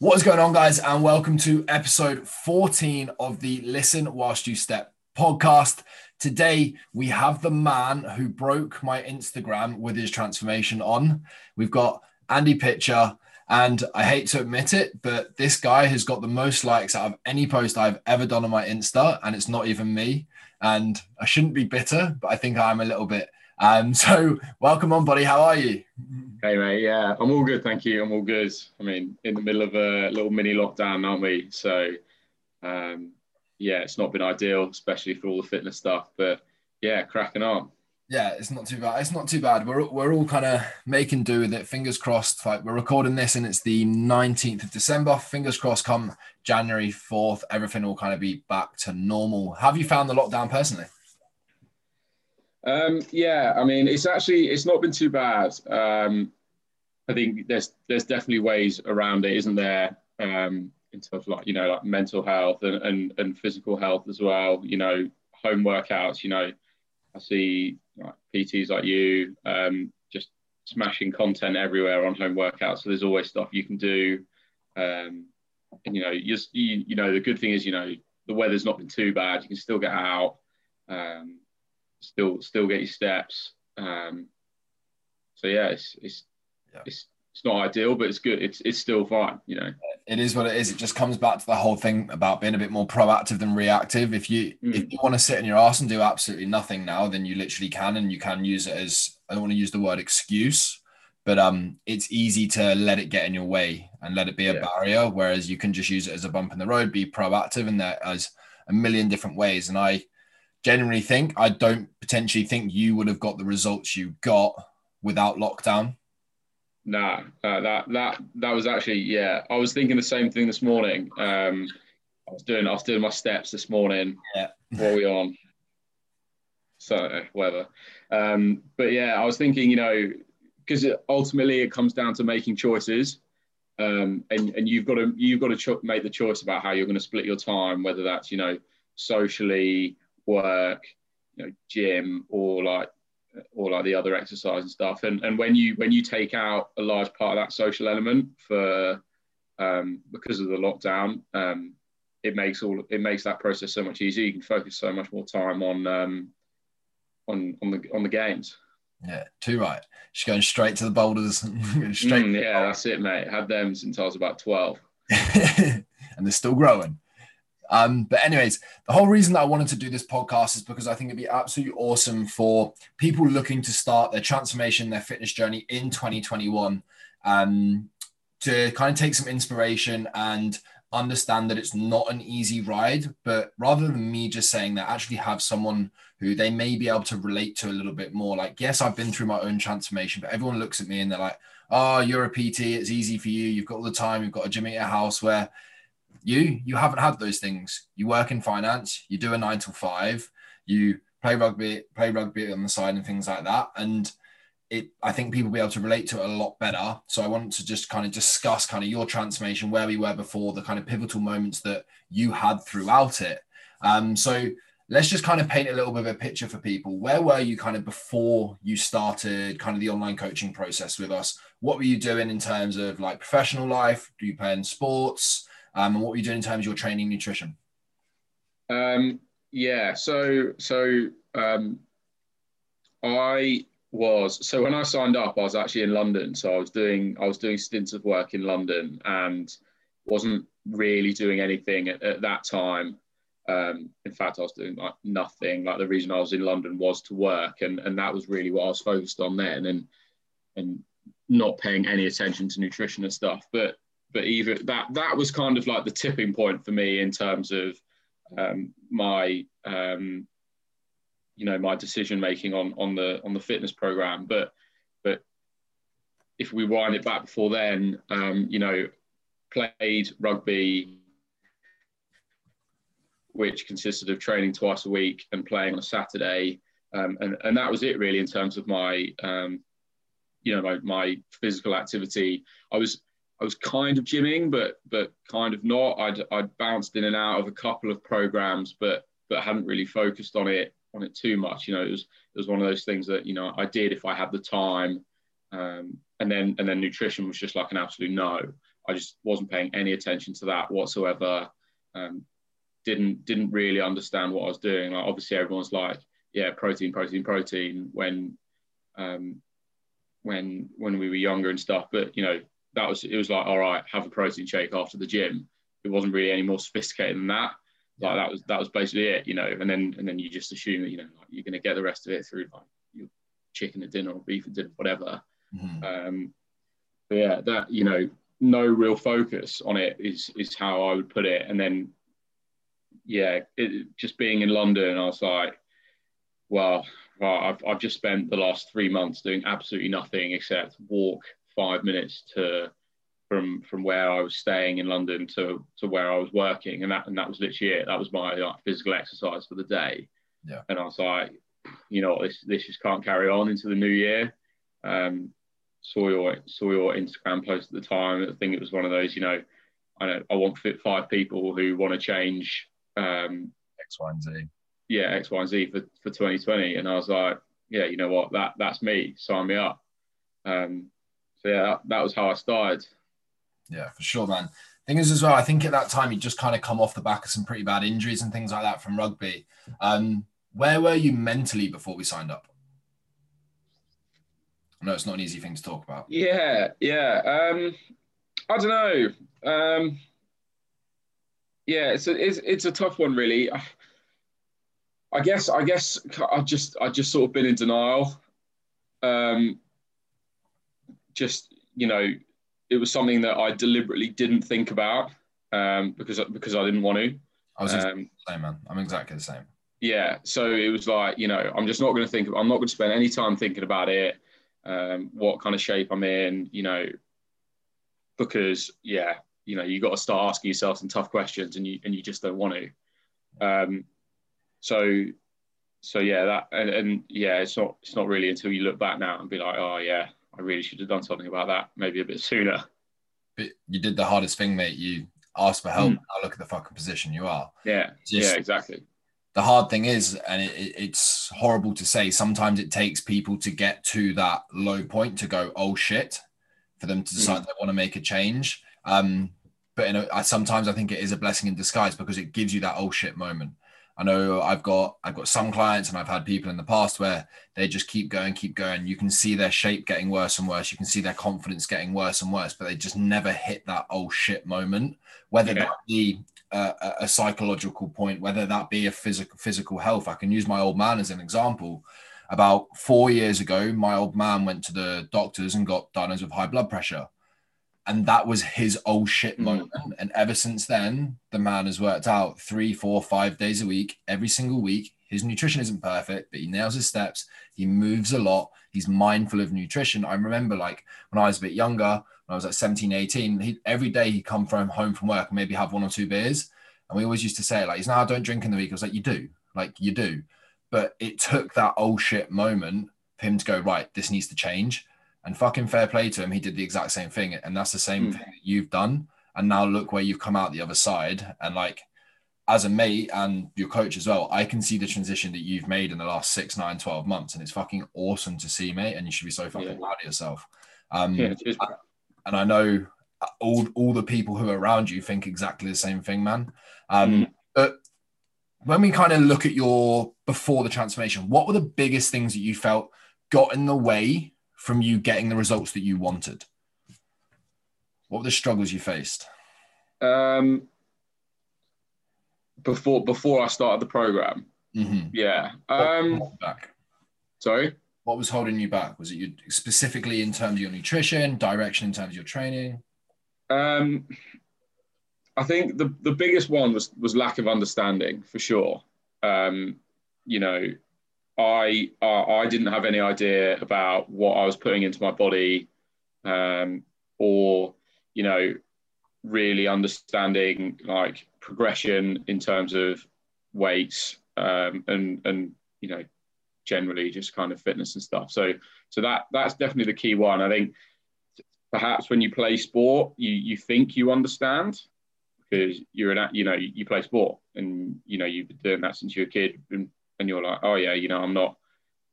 What is going on, guys? And welcome to episode 14 of the Listen Whilst You Step podcast. Today, we have the man who broke my Instagram with his transformation on. We've got Andy Pitcher. And I hate to admit it, but this guy has got the most likes out of any post I've ever done on my Insta. And it's not even me. And I shouldn't be bitter, but I think I'm a little bit. Um, so, welcome on, buddy. How are you? Hey mate, yeah, I'm all good, thank you. I'm all good. I mean, in the middle of a little mini lockdown, aren't we? So, um, yeah, it's not been ideal, especially for all the fitness stuff. But yeah, cracking on. Yeah, it's not too bad. It's not too bad. We're we're all kind of making do with it. Fingers crossed. Like we're recording this, and it's the 19th of December. Fingers crossed. Come January 4th, everything will kind of be back to normal. Have you found the lockdown personally? Um, yeah, I mean, it's actually it's not been too bad. Um, I think there's there's definitely ways around it, isn't there? Um, in terms of like you know like mental health and, and and physical health as well. You know, home workouts. You know, I see like PTs like you um, just smashing content everywhere on home workouts. So there's always stuff you can do. Um, and you know, you, you know, the good thing is you know the weather's not been too bad. You can still get out. Um, still still get your steps. Um, so yeah, it's it's, yeah. it's it's not ideal, but it's good. It's it's still fine, you know. It is what it is. It just comes back to the whole thing about being a bit more proactive than reactive. If you mm. if you want to sit in your ass and do absolutely nothing now, then you literally can, and you can use it as I don't want to use the word excuse, but um, it's easy to let it get in your way and let it be a yeah. barrier. Whereas you can just use it as a bump in the road, be proactive, and there as a million different ways. And I genuinely think I don't potentially think you would have got the results you got without lockdown. Nah, uh, that that that was actually yeah. I was thinking the same thing this morning. Um, I was doing I was doing my steps this morning. Yeah. What are we on? So whatever. Um, but yeah, I was thinking, you know, because ultimately it comes down to making choices, um, and and you've got to you've got to cho- make the choice about how you're going to split your time, whether that's you know socially work, you know, gym, or like or like the other exercise and stuff. And and when you when you take out a large part of that social element for um, because of the lockdown, um, it makes all it makes that process so much easier. You can focus so much more time on um, on on the on the games. Yeah, too right. She's going straight to the boulders. straight. Mm, yeah, that's it, mate. Had them since I was about twelve, and they're still growing. Um, but anyways, the whole reason that I wanted to do this podcast is because I think it'd be absolutely awesome for people looking to start their transformation, their fitness journey in 2021, um, to kind of take some inspiration and understand that it's not an easy ride. But rather than me just saying that, actually have someone who they may be able to relate to a little bit more. Like, yes, I've been through my own transformation, but everyone looks at me and they're like, "Oh, you're a PT. It's easy for you. You've got all the time. You've got a gym at your house." Where you you haven't had those things. You work in finance, you do a nine to five, you play rugby, play rugby on the side and things like that. And it I think people will be able to relate to it a lot better. So I want to just kind of discuss kind of your transformation, where we were before, the kind of pivotal moments that you had throughout it. Um, so let's just kind of paint a little bit of a picture for people. Where were you kind of before you started kind of the online coaching process with us? What were you doing in terms of like professional life? Do you play in sports? Um, and what were you doing in terms of your training nutrition? Um, yeah, so so um, I was so when I signed up, I was actually in London. So I was doing I was doing stints of work in London and wasn't really doing anything at, at that time. Um, in fact, I was doing like nothing. Like the reason I was in London was to work, and and that was really what I was focused on then, and and not paying any attention to nutrition and stuff. But but even that that was kind of like the tipping point for me in terms of um, my um, you know my decision making on on the on the fitness program. But but if we wind it back before then um, you know played rugby which consisted of training twice a week and playing on a saturday um, and, and that was it really in terms of my um, you know my, my physical activity. I was I was kind of gymming, but but kind of not. I'd I'd bounced in and out of a couple of programs, but but hadn't really focused on it on it too much. You know, it was it was one of those things that you know I did if I had the time. Um, and then and then nutrition was just like an absolute no. I just wasn't paying any attention to that whatsoever. Um, didn't didn't really understand what I was doing. Like obviously everyone's like, yeah, protein, protein, protein when um, when when we were younger and stuff. But you know, that was it was like, all right, have a protein shake after the gym. It wasn't really any more sophisticated than that. Like that was that was basically it, you know. And then and then you just assume that you know like, you're going to get the rest of it through like your chicken at dinner or beef at dinner, whatever. Mm-hmm. Um, but yeah, that you know, no real focus on it is is how I would put it. And then yeah, it, just being in London, I was like, well, well I've, I've just spent the last three months doing absolutely nothing except walk five minutes to from from where I was staying in London to to where I was working, and that and that was literally it. That was my like, physical exercise for the day. Yeah. And I was like, you know, this this just can't carry on into the new year. Um, saw your saw your Instagram post at the time. I think it was one of those, you know, I know I want fit five people who want to change um, X, Y, and Z. Yeah, X, Y, and Z for, for 2020. And I was like, yeah, you know what, that that's me. Sign me up. Um, so yeah, that, was how I started. Yeah, for sure, man. Thing is, as well, I think at that time you just kind of come off the back of some pretty bad injuries and things like that from rugby. Um, where were you mentally before we signed up? I know it's not an easy thing to talk about. Yeah, yeah. Um, I don't know. Um, yeah, it's a it's, it's a tough one, really. I guess I guess I just I just sort of been in denial. Um, just you know, it was something that I deliberately didn't think about um, because because I didn't want to. I was um, the same, man. I'm exactly the same. Yeah, so it was like you know, I'm just not going to think. I'm not going to spend any time thinking about it. Um, what kind of shape I'm in, you know, because yeah, you know you got to start asking yourself some tough questions and you and you just don't want to um, so so yeah that and, and yeah it's not it's not really until you look back now and be like oh yeah i really should have done something about that maybe a bit sooner. But you did the hardest thing mate. You asked for help. Mm. now look at the fucking position you are. Yeah. Just, yeah exactly. the hard thing is and it, it, it's horrible to say sometimes it takes people to get to that low point to go oh shit for them to decide mm. they want to make a change. Um, but in a, sometimes I think it is a blessing in disguise because it gives you that oh shit moment. I know I've got I've got some clients and I've had people in the past where they just keep going, keep going. You can see their shape getting worse and worse. You can see their confidence getting worse and worse, but they just never hit that oh shit moment. Whether yeah. that be a, a, psychological point, whether that be a physical physical health. I can use my old man as an example. About four years ago, my old man went to the doctors and got diagnosed with high blood pressure and that was his oh shit mm. moment. Mm. And ever since then, the man has worked out three, four, five days a week, every single week. His nutrition isn't perfect, but he nails his steps. He moves a lot. He's mindful of nutrition. I remember like when I was a bit younger, when I was like 17, 18, he, every day he'd come from home from work and maybe have one or two beers. And we always used to say, like, he's now I don't drink in the week. I was like, you do, like you do. But it took that oh shit moment for him to go, right, this needs to change and fucking fair play to him, he did the exact same thing. And that's the same mm. thing that you've done. And now look where you've come out the other side. And like, as a mate and your coach as well, I can see the transition that you've made in the last six, nine, 12 months. And it's fucking awesome to see, mate. And you should be so fucking yeah. proud of yourself. Um, yeah, and I know all, all the people who are around you think exactly the same thing, man. Um, mm. But when we kind of look at your before the transformation, what were the biggest things that you felt got in the way from you getting the results that you wanted? What were the struggles you faced? Um, before before I started the program. Mm-hmm. Yeah. Um, back. Sorry. What was holding you back? Was it you specifically in terms of your nutrition, direction in terms of your training? Um, I think the the biggest one was was lack of understanding for sure. Um, you know, I uh, I didn't have any idea about what I was putting into my body, um, or you know, really understanding like progression in terms of weights um, and and you know, generally just kind of fitness and stuff. So so that that's definitely the key one. I think perhaps when you play sport, you you think you understand because you're an you know you play sport and you know you've been doing that since you're a kid and and you're like, oh yeah, you know, I'm not,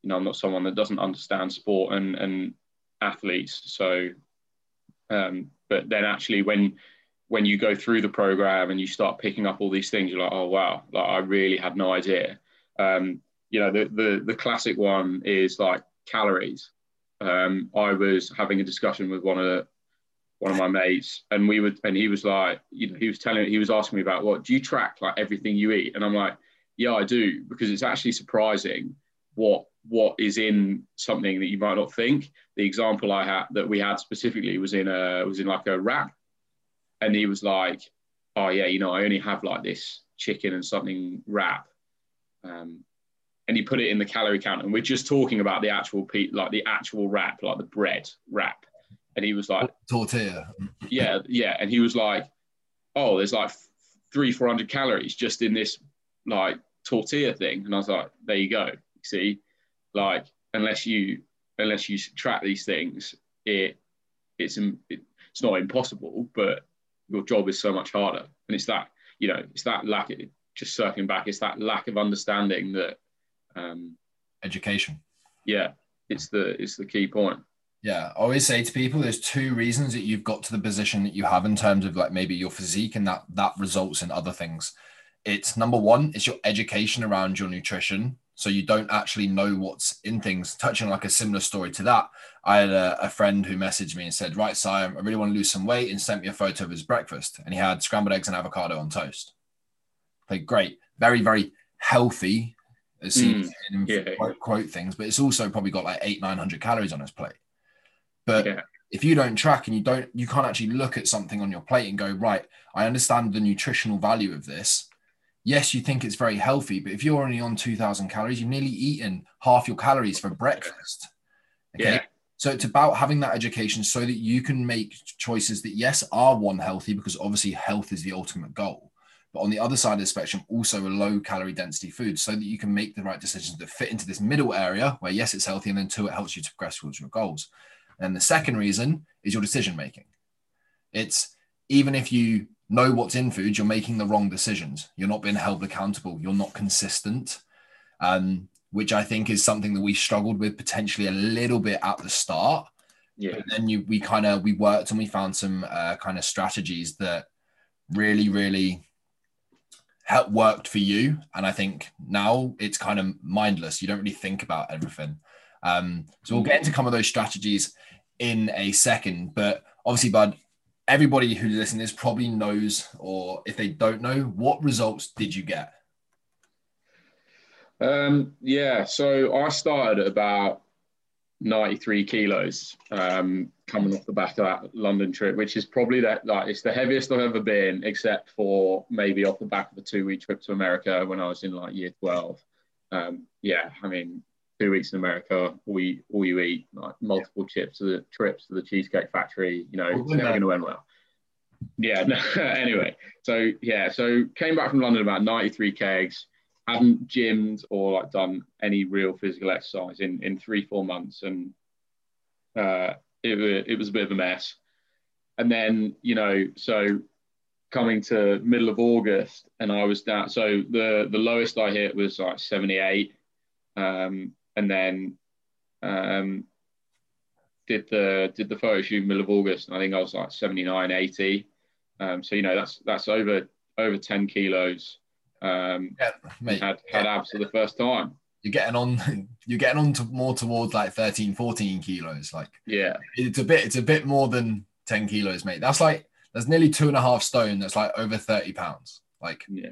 you know, I'm not someone that doesn't understand sport and and athletes. So, um, but then actually when when you go through the program and you start picking up all these things, you're like, oh wow, like I really had no idea. Um, you know, the the the classic one is like calories. Um, I was having a discussion with one of the, one of my mates, and we would, and he was like, you know, he was telling, he was asking me about what do you track like everything you eat, and I'm like, yeah, I do, because it's actually surprising what what is in something that you might not think. The example I had that we had specifically was in a was in like a wrap, and he was like, "Oh yeah, you know, I only have like this chicken and something wrap," um, and he put it in the calorie count, and we're just talking about the actual pe- like the actual wrap, like the bread wrap, and he was like, tortilla. "Yeah, yeah," and he was like, "Oh, there's like three, four hundred calories just in this like tortilla thing," and I was like, "There you go." See, like unless you unless you track these things, it it's it's not impossible, but your job is so much harder. And it's that you know it's that lack. Of, just circling back, it's that lack of understanding that um, education. Yeah, it's the it's the key point. Yeah, I always say to people, there's two reasons that you've got to the position that you have in terms of like maybe your physique, and that that results in other things. It's number one, it's your education around your nutrition so you don't actually know what's in things. Touching like a similar story to that, I had a, a friend who messaged me and said, "Right, Si, I really want to lose some weight," and sent me a photo of his breakfast, and he had scrambled eggs and avocado on toast. Like, great, very, very healthy. Mm, in yeah. quote, quote, things, but it's also probably got like eight, nine hundred calories on his plate. But yeah. if you don't track and you don't, you can't actually look at something on your plate and go, right, I understand the nutritional value of this yes, you think it's very healthy, but if you're only on 2000 calories, you've nearly eaten half your calories for breakfast. Okay. Yeah. So it's about having that education so that you can make choices that, yes, are one healthy, because obviously health is the ultimate goal. But on the other side of the spectrum, also a low calorie density food so that you can make the right decisions that fit into this middle area where, yes, it's healthy. And then two, it helps you to progress towards your goals. And the second reason is your decision making. It's even if you know what's in food, you're making the wrong decisions. You're not being held accountable. You're not consistent, um, which I think is something that we struggled with potentially a little bit at the start. Yeah. But then you, we kind of we worked and we found some uh, kind of strategies that really, really helped worked for you. And I think now it's kind of mindless. You don't really think about everything. Um, so we'll get into some of those strategies in a second. But obviously, Bud, everybody who listens probably knows, or if they don't know, what results did you get? Um, yeah, so I started at about 93 kilos um, coming off the back of that London trip, which is probably that like it's the heaviest I've ever been, except for maybe off the back of a two week trip to America when I was in like year 12. Um, yeah, I mean, two weeks in America, all you, all you eat, like multiple trips to the trips to the Cheesecake Factory. You know, it's never going to end well. Yeah. No, anyway, so yeah, so came back from London about 93 kegs. Hadn't gymmed or like done any real physical exercise in in three four months, and uh, it it was a bit of a mess. And then you know, so coming to middle of August, and I was down. So the the lowest I hit was like 78. Um, and then um, did the did the photo shoot middle of August, and I think I was like 79, 80. Um, so you know that's that's over over 10 kilos. Um, yeah, mate, had had yeah. abs for the first time. You're getting on. You're getting on to more towards like 13, 14 kilos. Like yeah, it's a bit. It's a bit more than 10 kilos, mate. That's like that's nearly two and a half stone. That's like over 30 pounds. Like yeah.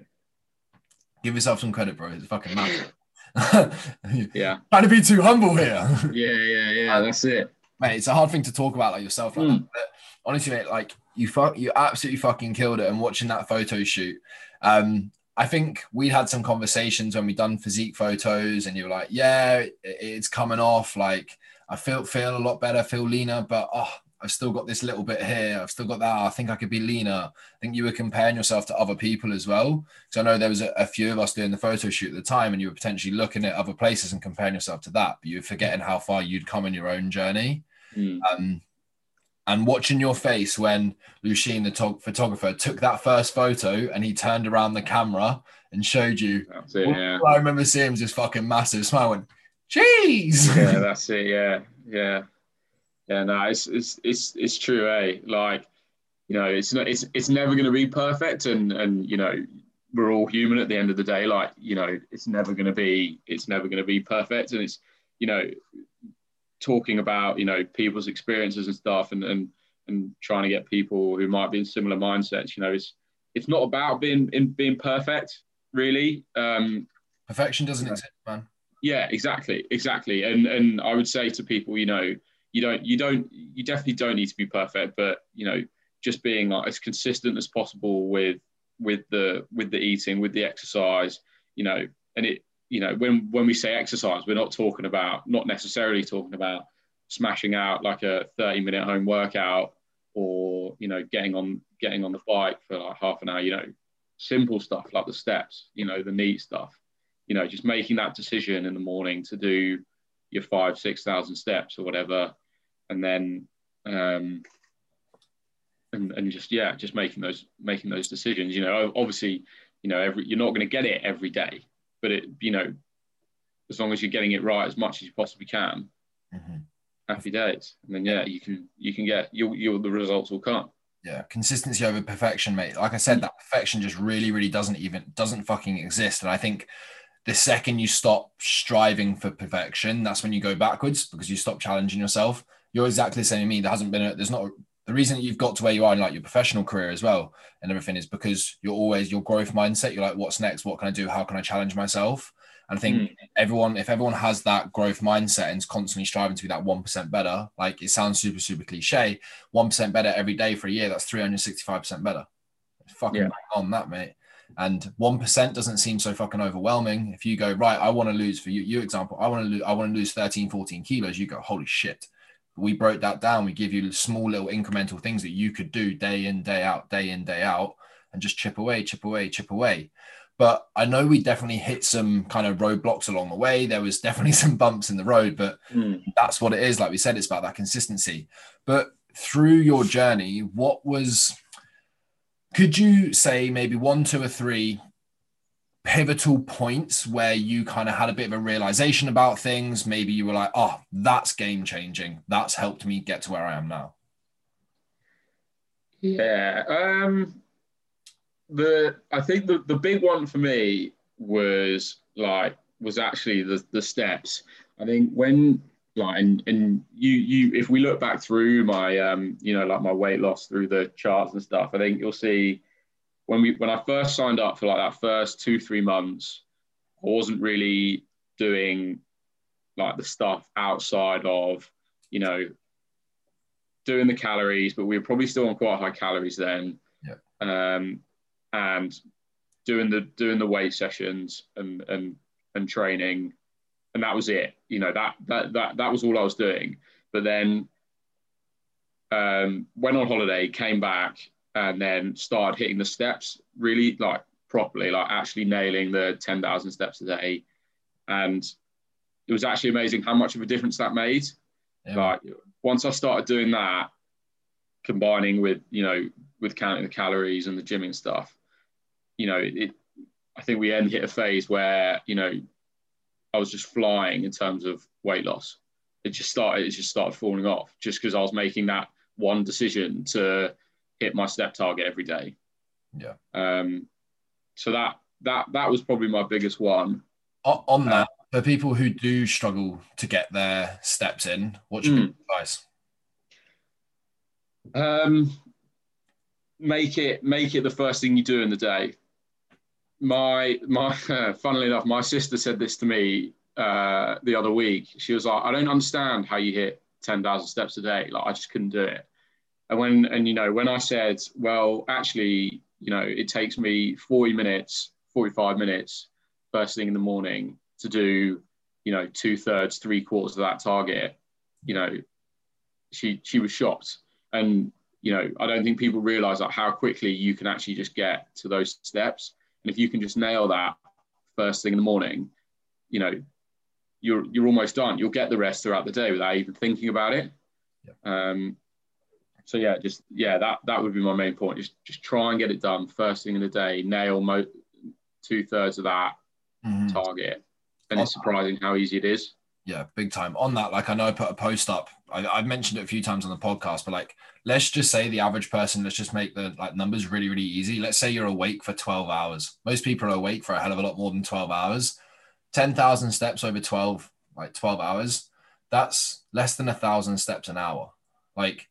Give yourself some credit, bro. It's fucking massive. yeah. Trying to be too humble here. yeah, yeah, yeah. That's it. Mate, it's a hard thing to talk about like yourself. Like mm. But honestly, mate, like you fuck you absolutely fucking killed it and watching that photo shoot. Um, I think we had some conversations when we done physique photos, and you were like, "Yeah, it's coming off. Like I feel feel a lot better, feel leaner, but oh, I've still got this little bit here. I've still got that. I think I could be leaner. I think you were comparing yourself to other people as well. So I know there was a, a, few of us doing the photo shoot at the time, and you were potentially looking at other places and comparing yourself to that, but you were forgetting how far you'd come in your own journey. Mm. Um, and watching your face when Lucien, the to- photographer, took that first photo and he turned around the camera and showed you. That's it, yeah. I remember seeing him just fucking massive smile. Went, jeez. Yeah, that's it. Yeah, yeah Yeah, no, it's it's it's it's true, eh? Like, you know, it's not it's it's never going to be perfect, and and you know, we're all human at the end of the day. Like, you know, it's never going to be it's never going to be perfect, and it's you know, talking about you know people's experiences and stuff, and and and trying to get people who might be in similar mindsets. You know, it's it's not about being in being perfect, really. Um, Perfection doesn't exist, man. Yeah, exactly, exactly. And and I would say to people, you know, you don't you don't you definitely don't need to be perfect, but you know, just being like as consistent as possible with with the with the eating, with the exercise, you know, and it you know when when we say exercise, we're not talking about not necessarily talking about smashing out like a 30 minute home workout or you know getting on getting on the bike for like half an hour you know simple stuff like the steps you know the NEAT stuff you know just making that decision in the morning to do your five six thousand steps or whatever and then um and, and just yeah just making those making those decisions you know obviously you know every you're not going to get it every day but it you know as long as you're getting it right as much as you possibly can mm-hmm happy days. And then yeah, you can you can get you you the results will come. Yeah, consistency over perfection, mate. Like I said, that perfection just really, really doesn't even doesn't fucking exist. And I think the second you stop striving for perfection, that's when you go backwards because you stop challenging yourself. You're exactly the same as me. There hasn't been a, there's not a, the reason you've got to where you are in like your professional career as well and everything is because you're always your growth mindset. You're like, what's next? What can I do? How can I challenge myself? And I think mm. everyone, if everyone has that growth mindset and is constantly striving to be that 1% better, like it sounds super, super cliche, 1% better every day for a year, that's 365% better. It's fucking yeah. on that, mate. And 1% doesn't seem so fucking overwhelming. If you go, right, I want to lose for you, you example, I want to lose, I want to lose 13, 14 kilos, you go, holy shit. We broke that down. We give you small little incremental things that you could do day in, day out, day in, day out, and just chip away, chip away, chip away. But I know we definitely hit some kind of roadblocks along the way. There was definitely some bumps in the road, but mm. that's what it is. Like we said, it's about that consistency. But through your journey, what was, could you say maybe one, two, or three pivotal points where you kind of had a bit of a realization about things? Maybe you were like, oh, that's game changing. That's helped me get to where I am now. Yeah. Um, the I think the, the big one for me was like was actually the the steps. I think when like and, and you you if we look back through my um you know like my weight loss through the charts and stuff, I think you'll see when we when I first signed up for like that first two three months, I wasn't really doing like the stuff outside of you know doing the calories, but we were probably still on quite high calories then. Yeah. Um, and doing the doing the weight sessions and and and training and that was it you know that that that that was all I was doing but then um, went on holiday came back and then started hitting the steps really like properly like actually nailing the 10,000 steps a day and it was actually amazing how much of a difference that made yeah. like once I started doing that combining with you know with counting the calories and the gymming stuff you know, it, I think we then hit a phase where, you know, I was just flying in terms of weight loss. It just started, it just started falling off just because I was making that one decision to hit my step target every day. Yeah. Um, so that that that was probably my biggest one. On that, uh, for people who do struggle to get their steps in, what should mm, be advice? Um, make it make it the first thing you do in the day my my funnily enough, my sister said this to me uh, the other week. She was like, "I don't understand how you hit ten thousand steps a day. Like I just couldn't do it." And when and you know when I said, "Well, actually, you know, it takes me forty minutes, forty-five minutes, first thing in the morning to do, you know, two thirds, three quarters of that target," you know, she she was shocked. And you know, I don't think people realize like how quickly you can actually just get to those steps and if you can just nail that first thing in the morning, you know, you're you're almost done. You'll get the rest throughout the day without even thinking about it. Um, so yeah, just yeah, that that would be my main point. Just just try and get it done first thing in the day. Nail mo- two thirds of that mm-hmm. target, and it's surprising how easy it is. Yeah, big time on that. Like I know I put a post up I, I've mentioned it a few times on the podcast, but like, let's just say the average person, let's just make the like numbers really, really easy. Let's say you're awake for 12 hours. Most people are awake for a hell of a lot more than 12 hours. 10,000 steps over 12, like 12 hours. That's less than a thousand steps an hour. Like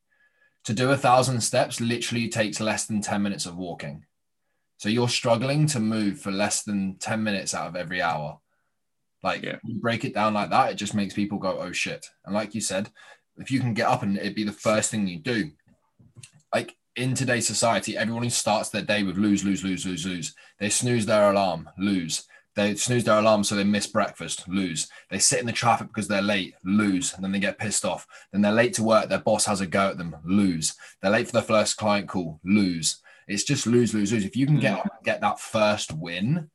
to do a thousand steps literally takes less than 10 minutes of walking. So you're struggling to move for less than 10 minutes out of every hour. Like yeah. you break it down like that, it just makes people go, oh shit. And like you said, if you can get up and it'd be the first thing you do. Like in today's society, everyone who starts their day with lose, lose, lose, lose, lose. They snooze their alarm, lose. They snooze their alarm so they miss breakfast, lose. They sit in the traffic because they're late, lose. And then they get pissed off. Then they're late to work, their boss has a go at them, lose. They're late for their first client call, lose. It's just lose, lose, lose. If you can get mm. get that first win,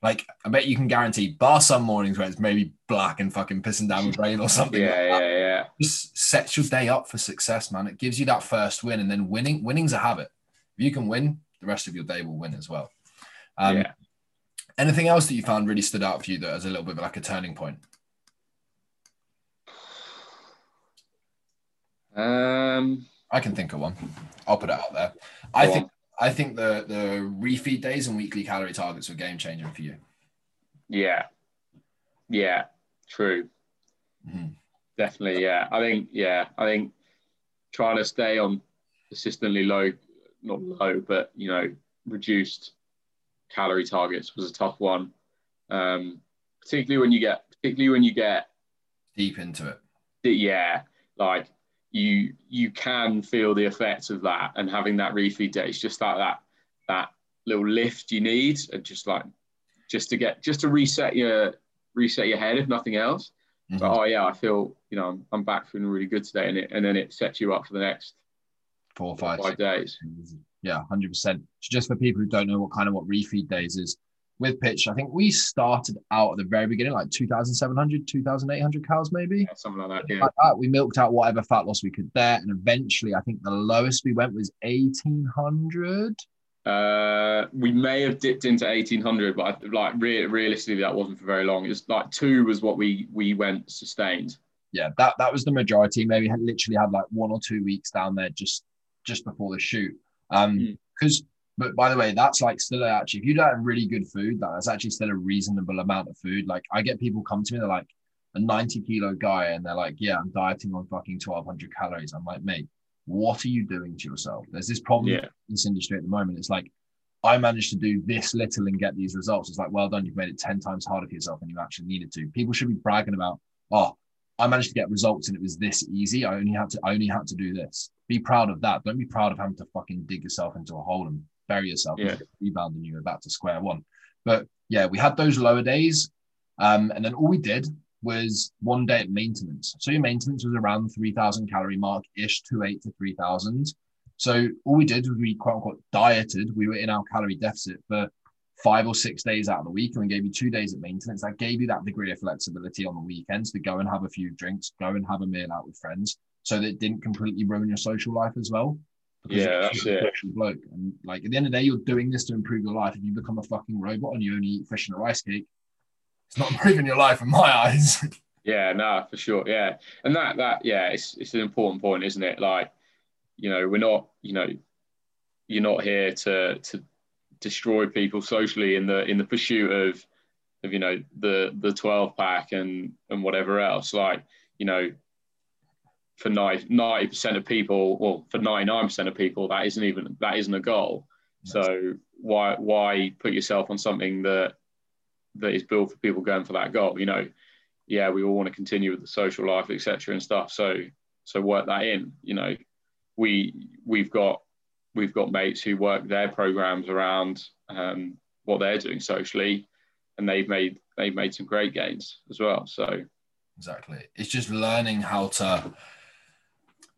like I bet you can guarantee, bar some mornings where it's maybe black and fucking pissing down with rain or something. yeah, like yeah, yeah. Just sets your day up for success, man. It gives you that first win, and then winning. Winning's a habit. If you can win, the rest of your day will win as well. Um, yeah. Anything else that you found really stood out for you that as a little bit like a turning point? Um, I can think of one. I'll put it out there. I think on. I think the the refeed days and weekly calorie targets were game changing for you. Yeah, yeah, true. Mm-hmm. Definitely, yeah. I think, yeah, I think trying to stay on consistently low, not low, but you know, reduced calorie targets was a tough one. Um, particularly when you get, particularly when you get deep into it. Yeah, like you you can feel the effects of that, and having that refeed day is just like that that little lift you need, and just like just to get just to reset your reset your head if nothing else. Mm-hmm. But oh yeah, I feel you know I'm, I'm back feeling really good today, and it and then it sets you up for the next four or five, five days. Yeah, hundred percent. Just for people who don't know what kind of what refeed days is, with pitch, I think we started out at the very beginning, like 2,700, 2,800 cows, maybe. Yeah, something like that. Yeah. Like that. We milked out whatever fat loss we could there. And eventually, I think the lowest we went was 1,800. Uh, we may have dipped into 1800, but I, like re- realistically, that wasn't for very long. It's like two was what we we went sustained. Yeah, that that was the majority. Maybe had literally had like one or two weeks down there just just before the shoot. Um, because. Mm. But by the way, that's like still actually, if you don't have really good food, that's actually still a reasonable amount of food. Like I get people come to me, they're like a 90 kilo guy, and they're like, yeah, I'm dieting on fucking 1200 calories. I'm like, mate, what are you doing to yourself? There's this problem yeah. in this industry at the moment. It's like, I managed to do this little and get these results. It's like, well done, you've made it 10 times harder for yourself than you actually needed to. People should be bragging about, oh, I managed to get results and it was this easy. I only had to, I only had to do this. Be proud of that. Don't be proud of having to fucking dig yourself into a hole and bury yourself, yeah. rebound, and you're back to square one. But yeah, we had those lower days. Um, and then all we did was one day at maintenance. So your maintenance was around 3,000 calorie mark ish, to eight to 3,000. So all we did was we quote unquote dieted. We were in our calorie deficit for five or six days out of the week, and we gave you two days at maintenance. That gave you that degree of flexibility on the weekends to go and have a few drinks, go and have a meal out with friends, so that it didn't completely ruin your social life as well. Yeah, that's it. Bloke. And like at the end of the day, you're doing this to improve your life. If you become a fucking robot and you only eat fish and a rice cake, it's not improving your life in my eyes. yeah, no, for sure. Yeah. And that that yeah, it's it's an important point, isn't it? Like, you know, we're not, you know, you're not here to to destroy people socially in the in the pursuit of of you know the the 12 pack and and whatever else like you know for 90 percent of people, well, for 99 percent of people, that isn't even that isn't a goal. So why why put yourself on something that that is built for people going for that goal? You know, yeah, we all want to continue with the social life, etc. and stuff. So so work that in. You know, we we've got we've got mates who work their programs around um, what they're doing socially, and they've made they've made some great gains as well. So exactly, it's just learning how to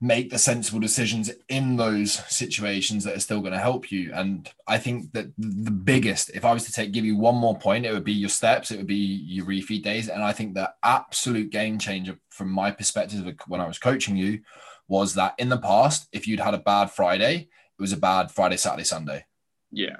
make the sensible decisions in those situations that are still going to help you. And I think that the biggest, if I was to take give you one more point, it would be your steps, it would be your refeed days. And I think the absolute game changer from my perspective when I was coaching you was that in the past, if you'd had a bad Friday, it was a bad Friday, Saturday, Sunday. Yeah.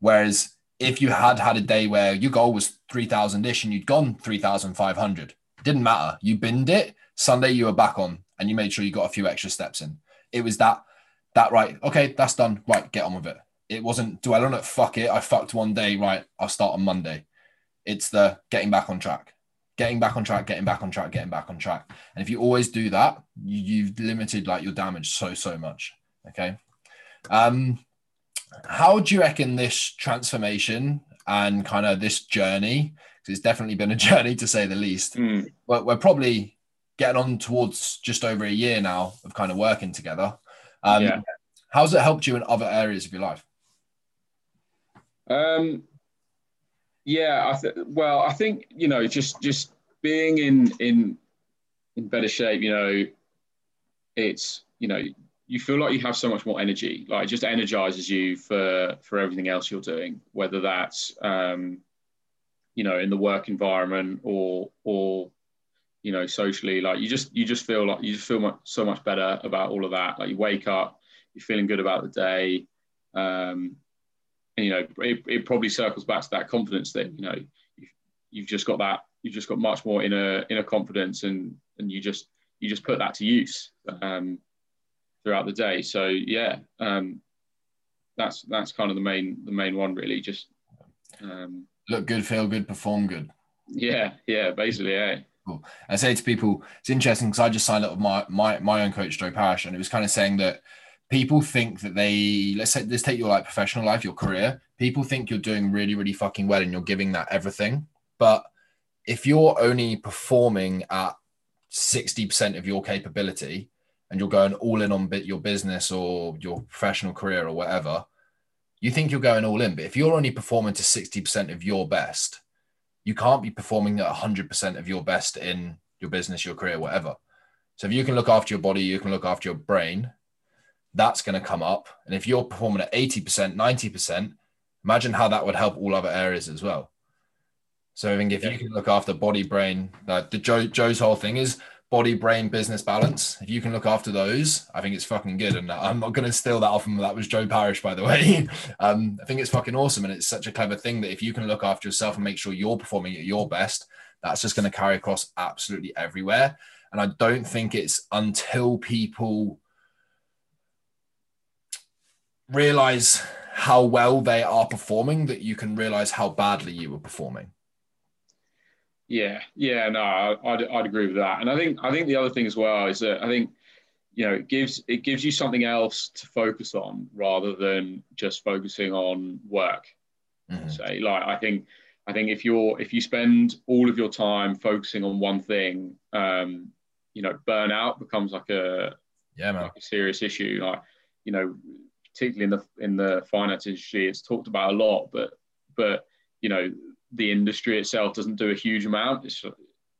Whereas if you had had a day where your goal was 3000 ish and you'd gone 3500, didn't matter. You binned it. Sunday, you were back on and you made sure you got a few extra steps in. It was that that right. Okay, that's done. Right, get on with it. It wasn't dwell on it. Fuck it. I fucked one day. Right, I'll start on Monday. It's the getting back on track, getting back on track, getting back on track, getting back on track. And if you always do that, you, you've limited like your damage so so much. Okay. Um, how do you reckon this transformation and kind of this journey? Because it's definitely been a journey to say the least. Mm. We're probably getting on towards just over a year now of kind of working together. Um, Yeah. How's it helped you in other areas of your life? Um, yeah, I th- well, I think you know, just just being in in in better shape, you know, it's you know, you feel like you have so much more energy. Like it just energizes you for for everything else you're doing, whether that's um, you know, in the work environment or or you know, socially. Like you just you just feel like you just feel much, so much better about all of that. Like you wake up, you're feeling good about the day. Um, and you know it, it probably circles back to that confidence thing you know you've, you've just got that you've just got much more inner inner confidence and and you just you just put that to use um, throughout the day so yeah um, that's that's kind of the main the main one really just um, Look good, feel good, perform good. yeah yeah basically yeah I say to people, it's interesting because I just signed up with my, my my own coach, Joe Parrish, and it was kind of saying that people think that they let's say let's take your like professional life, your career. People think you're doing really, really fucking well and you're giving that everything. But if you're only performing at 60% of your capability and you're going all in on bit your business or your professional career or whatever, you think you're going all in. But if you're only performing to 60% of your best, you can't be performing at 100% of your best in your business, your career, whatever. So if you can look after your body, you can look after your brain, that's going to come up. And if you're performing at 80%, 90%, imagine how that would help all other areas as well. So I think if Yeah. you can look after body, brain, like the Joe, Joe's whole thing is body, brain, business balance. If you can look after those, I think it's fucking good. And I'm not going to steal that off him. That was Joe Parrish by the way. Um, I think it's fucking awesome. And it's such a clever thing that if you can look after yourself and make sure you're performing at your best, that's just going to carry across absolutely everywhere. And I don't think it's until people realize how well they are performing that you can realize how badly you were performing. Yeah, yeah, no, I- I'd, I'd agree with that. And I think I think the other thing as well is that I think you know it gives it gives you something else to focus on rather than just focusing on work. Mhm. Say like I think I think if you're if you spend all of your time focusing on one thing, um, you know, burnout becomes like a Yeah, man. like a serious issue. Like, you know, particularly in the in the finance industry, it's talked about a lot, but but you know, the industry itself doesn't do a huge amount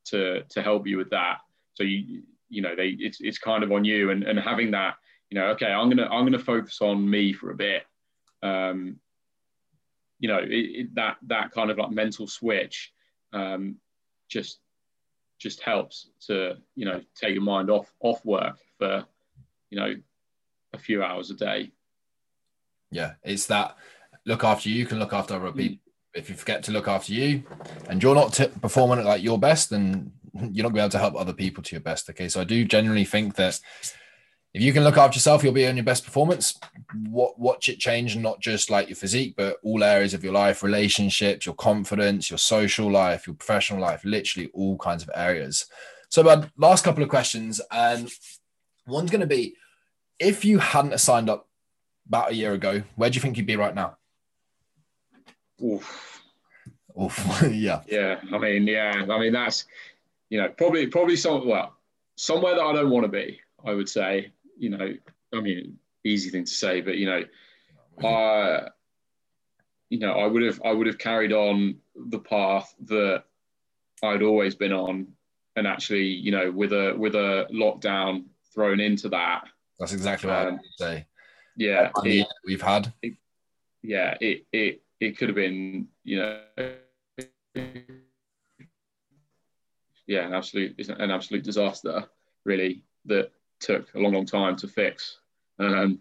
to to help you with that. So you you know, they it's it's kind of on you and and having that, you know, okay, I'm gonna I'm gonna focus on me for a bit. Um, you know, it, it, that that kind of like mental switch um, just just helps to you know take your mind off off work for you know a few hours a day. Yeah, it's that look after you, you can look after other people. If you forget to look after you and you're not t- performing at like your best, then you're not going to be able to help other people to your best. Okay. So I do genuinely think that if you can look after yourself, you'll be on your best performance. What watch it change, not just like your physique, but all areas of your life, relationships, your confidence, your social life, your professional life, literally all kinds of areas. So, my last couple of questions, and one's going to be: if you hadn't signed up about a year ago, where do you think you'd be right now? Oof. Oof. yeah. Yeah, I mean, yeah, I mean that's you know probably probably some well somewhere that I don't want to be. I would say, you know, I mean, easy thing to say, but you know, I you know I would have I would have carried on the path that I'd always been on, and actually, you know, with a with a lockdown thrown into that, That's exactly what I Um, would say. yeah, it, we've had. yeah, it it it could have been, you know, yeah, an absolute an absolute disaster, really, that took a long, long time to fix. Um,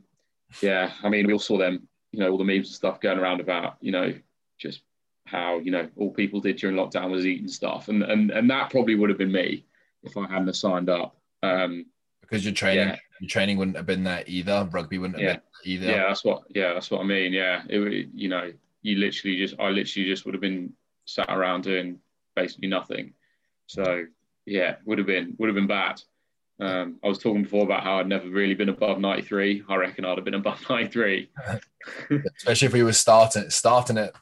yeah, I mean, we all saw them, you know, all the memes and stuff going around about, you know, just how you know all people did during lockdown was eating stuff, and and and that probably would have been me if I hadn't have signed up. Um, because your training Yeah. your training wouldn't have been there either. Rugby wouldn't have Yeah. been there either. Yeah, that's what. Yeah, that's what I mean. Yeah, it, you know, you literally just, I literally just would have been sat around doing basically nothing. So yeah, would have been would have been bad. Um, I was talking before about how I'd never really been above 93. I reckon I'd have been above 93. especially if we were starting starting at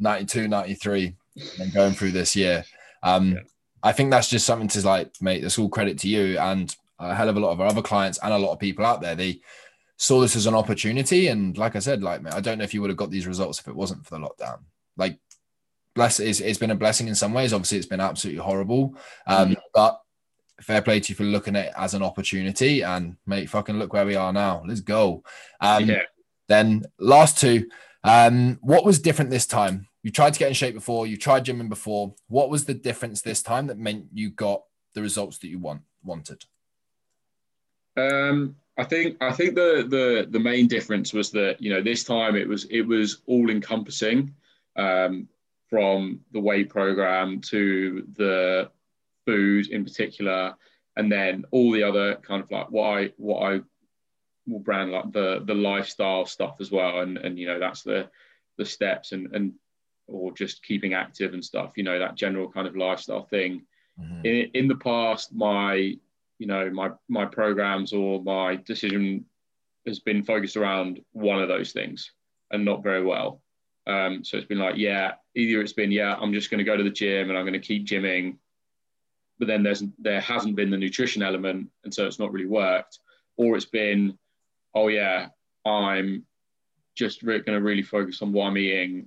92 93 and going through this year um Yeah. i think that's just something to like mate that's all credit to you and a hell of a lot of our other clients and a lot of people out there they saw this as an opportunity. And like i said like mate, i don't know if you would have got these results if it wasn't for the lockdown. Like bless it's, it's been a blessing in some ways. Obviously it's been absolutely horrible. Um but fair play to you for looking at it as an opportunity. And mate fucking look where we are now. Let's go. Um yeah. then last two, um, what was different this time? You tried to get in shape before, you tried gymming before. What was the difference this time that meant you got the results that you want wanted? Um, I think I think the the the main difference was that you know this time it was it was all encompassing, um, from the weight program to the food in particular, and then all the other kind of like what I what I will brand like the the lifestyle stuff as well, and and you know that's the the steps and and or just keeping active and stuff. You know that general kind of lifestyle thing Mhm. in, in the past my you know my my programs or my decision has been focused around one of those things and not very well um, so it's been like yeah either it's been yeah i'm just going to go to the gym and i'm going to keep gymming but then there's there hasn't been the nutrition element and so it's not really worked or it's been oh yeah i'm just re- going to really focus on what i'm eating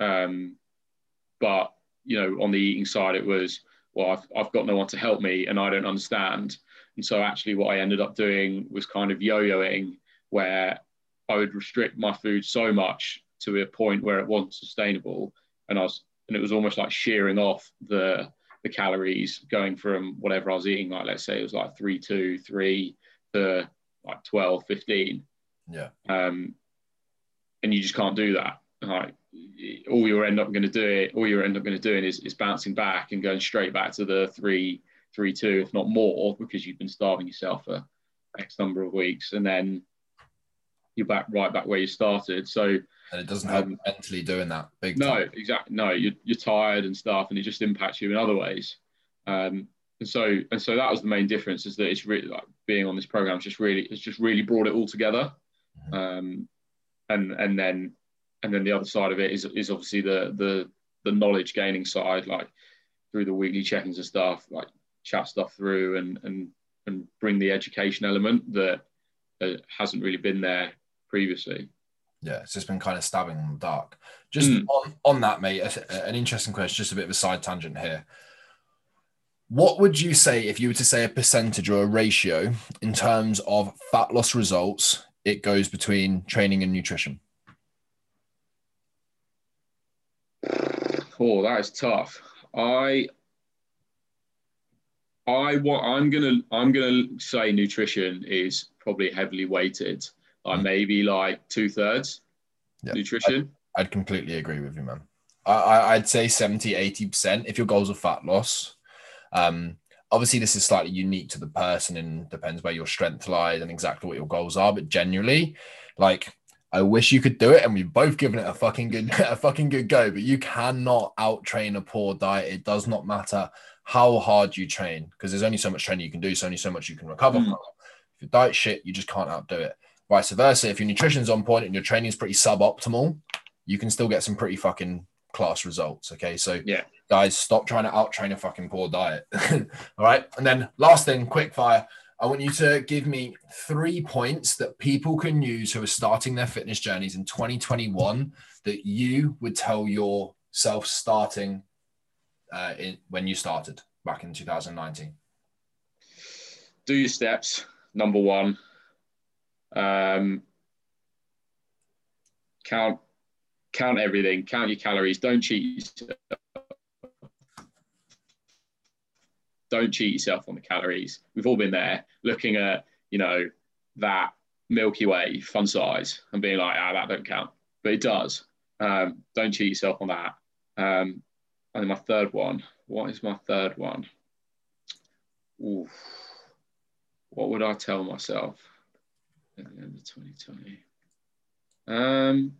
um, but you know on the eating side it was well, I've, I've got no one to help me and I don't understand. And so actually what I ended up doing was kind of yo-yoing where I would restrict my food so much to a point where it wasn't sustainable. And I was, and it was almost like shearing off the, the calories going from whatever I was eating, like let's say it was like three, two, three to like 12, 15. Yeah. Um, and you just can't do that. Like all you're end up going to do it, all you're end up going to doing is, is bouncing back and going straight back to the three, three, two, if not more, because you've been starving yourself for X number of weeks, and then you're back right back where you started. So And it doesn't help Um, mentally doing that big no, time. exactly. No, you're, you're tired and stuff, and it just impacts you in other ways. Um, and so, and so that was the main difference is that it's really like being on this program. Just really, it's just really brought it all together. Mhm. Um, and and then, and then the other side of it is is obviously the the the knowledge gaining side, like through the weekly check-ins and stuff, like chat stuff through and and and bring the education element that uh, hasn't really been there previously. Yeah, it's just been kind of stabbing in the dark. Just Mm. on, on that, mate, an interesting question, just a bit of a side tangent here. What would you say if you were to say a percentage or a ratio in terms of fat loss results? It goes between training and nutrition. Oh, that is tough. I I what I'm gonna I'm gonna say nutrition is probably heavily weighted. Like Mm. maybe like two thirds Yeah. nutrition. I'd completely agree with you, man. I, I, I'd say 70, 80% if your goals are fat loss. Um, obviously, this is slightly unique to the person and depends where your strength lies and exactly what your goals are. But generally, like, I wish you could do it, and we've both given it a fucking good, a fucking good go. But you cannot out train a poor diet. It does not matter how hard you train because there's only so much training you can do, so only so much you can recover Mm. from. If your diet shit, you just can't outdo it. Vice versa, if your nutrition's on point and your training is pretty suboptimal, you can still get some pretty fucking class results. Okay. So, Yeah. guys, stop trying to out train a fucking poor diet. All right. And then, last thing, quick fire. I want you to give me three points that people can use who are starting their fitness journeys in 2021 that you would tell yourself starting uh, in, when you started back in 2019. Do your steps. Number one. Um, count count everything. Count your calories. Don't cheat yourself. Don't cheat yourself on the calories. We've all been there, looking at you know that Milky Way fun size and being like, ah, that don't count, but it does. Um, don't cheat yourself on that. Um, and then my third one. What is my third one? Ooh. what would I tell myself at the end of 2020? Um,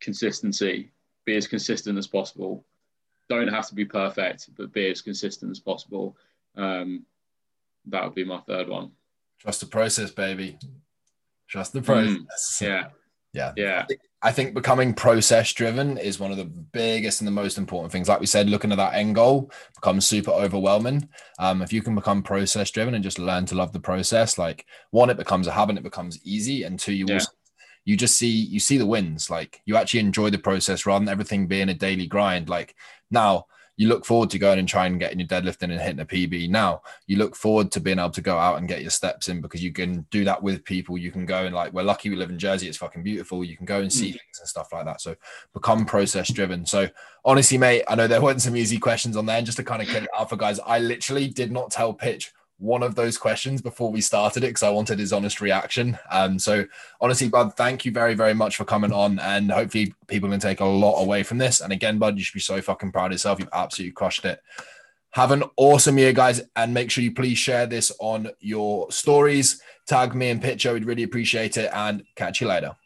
consistency. Be as consistent as possible. Don't have to be perfect, but be as consistent as possible. Um, that would be my third one. Trust the process, baby. Trust the process. Mm, yeah. Yeah. Yeah. I think becoming process driven is one of the biggest and the most important things. Like we said, looking at that end goal becomes super overwhelming. Um, if you can become process driven and just learn to love the process, like one, it becomes a habit, it becomes easy, and two, you yeah. also you just see you see the wins. Like you actually enjoy the process rather than everything being a daily grind. Like now you look forward to going and trying and getting your deadlifting and hitting a PB. Now you look forward to being able to go out and get your steps in because you can do that with people. You can go and like we're lucky we live in Jersey. It's fucking beautiful. You can go and see mm. things and stuff like that. So become process driven. So honestly, mate, I know there weren't some easy questions on there. And just to kind of get it out for guys, I literally did not tell Pitch one of those questions before we started it because I wanted his honest reaction. Um, so honestly, Bud, thank you very, very much for coming on, and hopefully people can take a lot away from this. And again, Bud, you should be so fucking proud of yourself. You've absolutely crushed it. Have an awesome year, guys, and make sure you please share this on your stories. Tag me and Pitcher. We'd really appreciate it, and catch you later.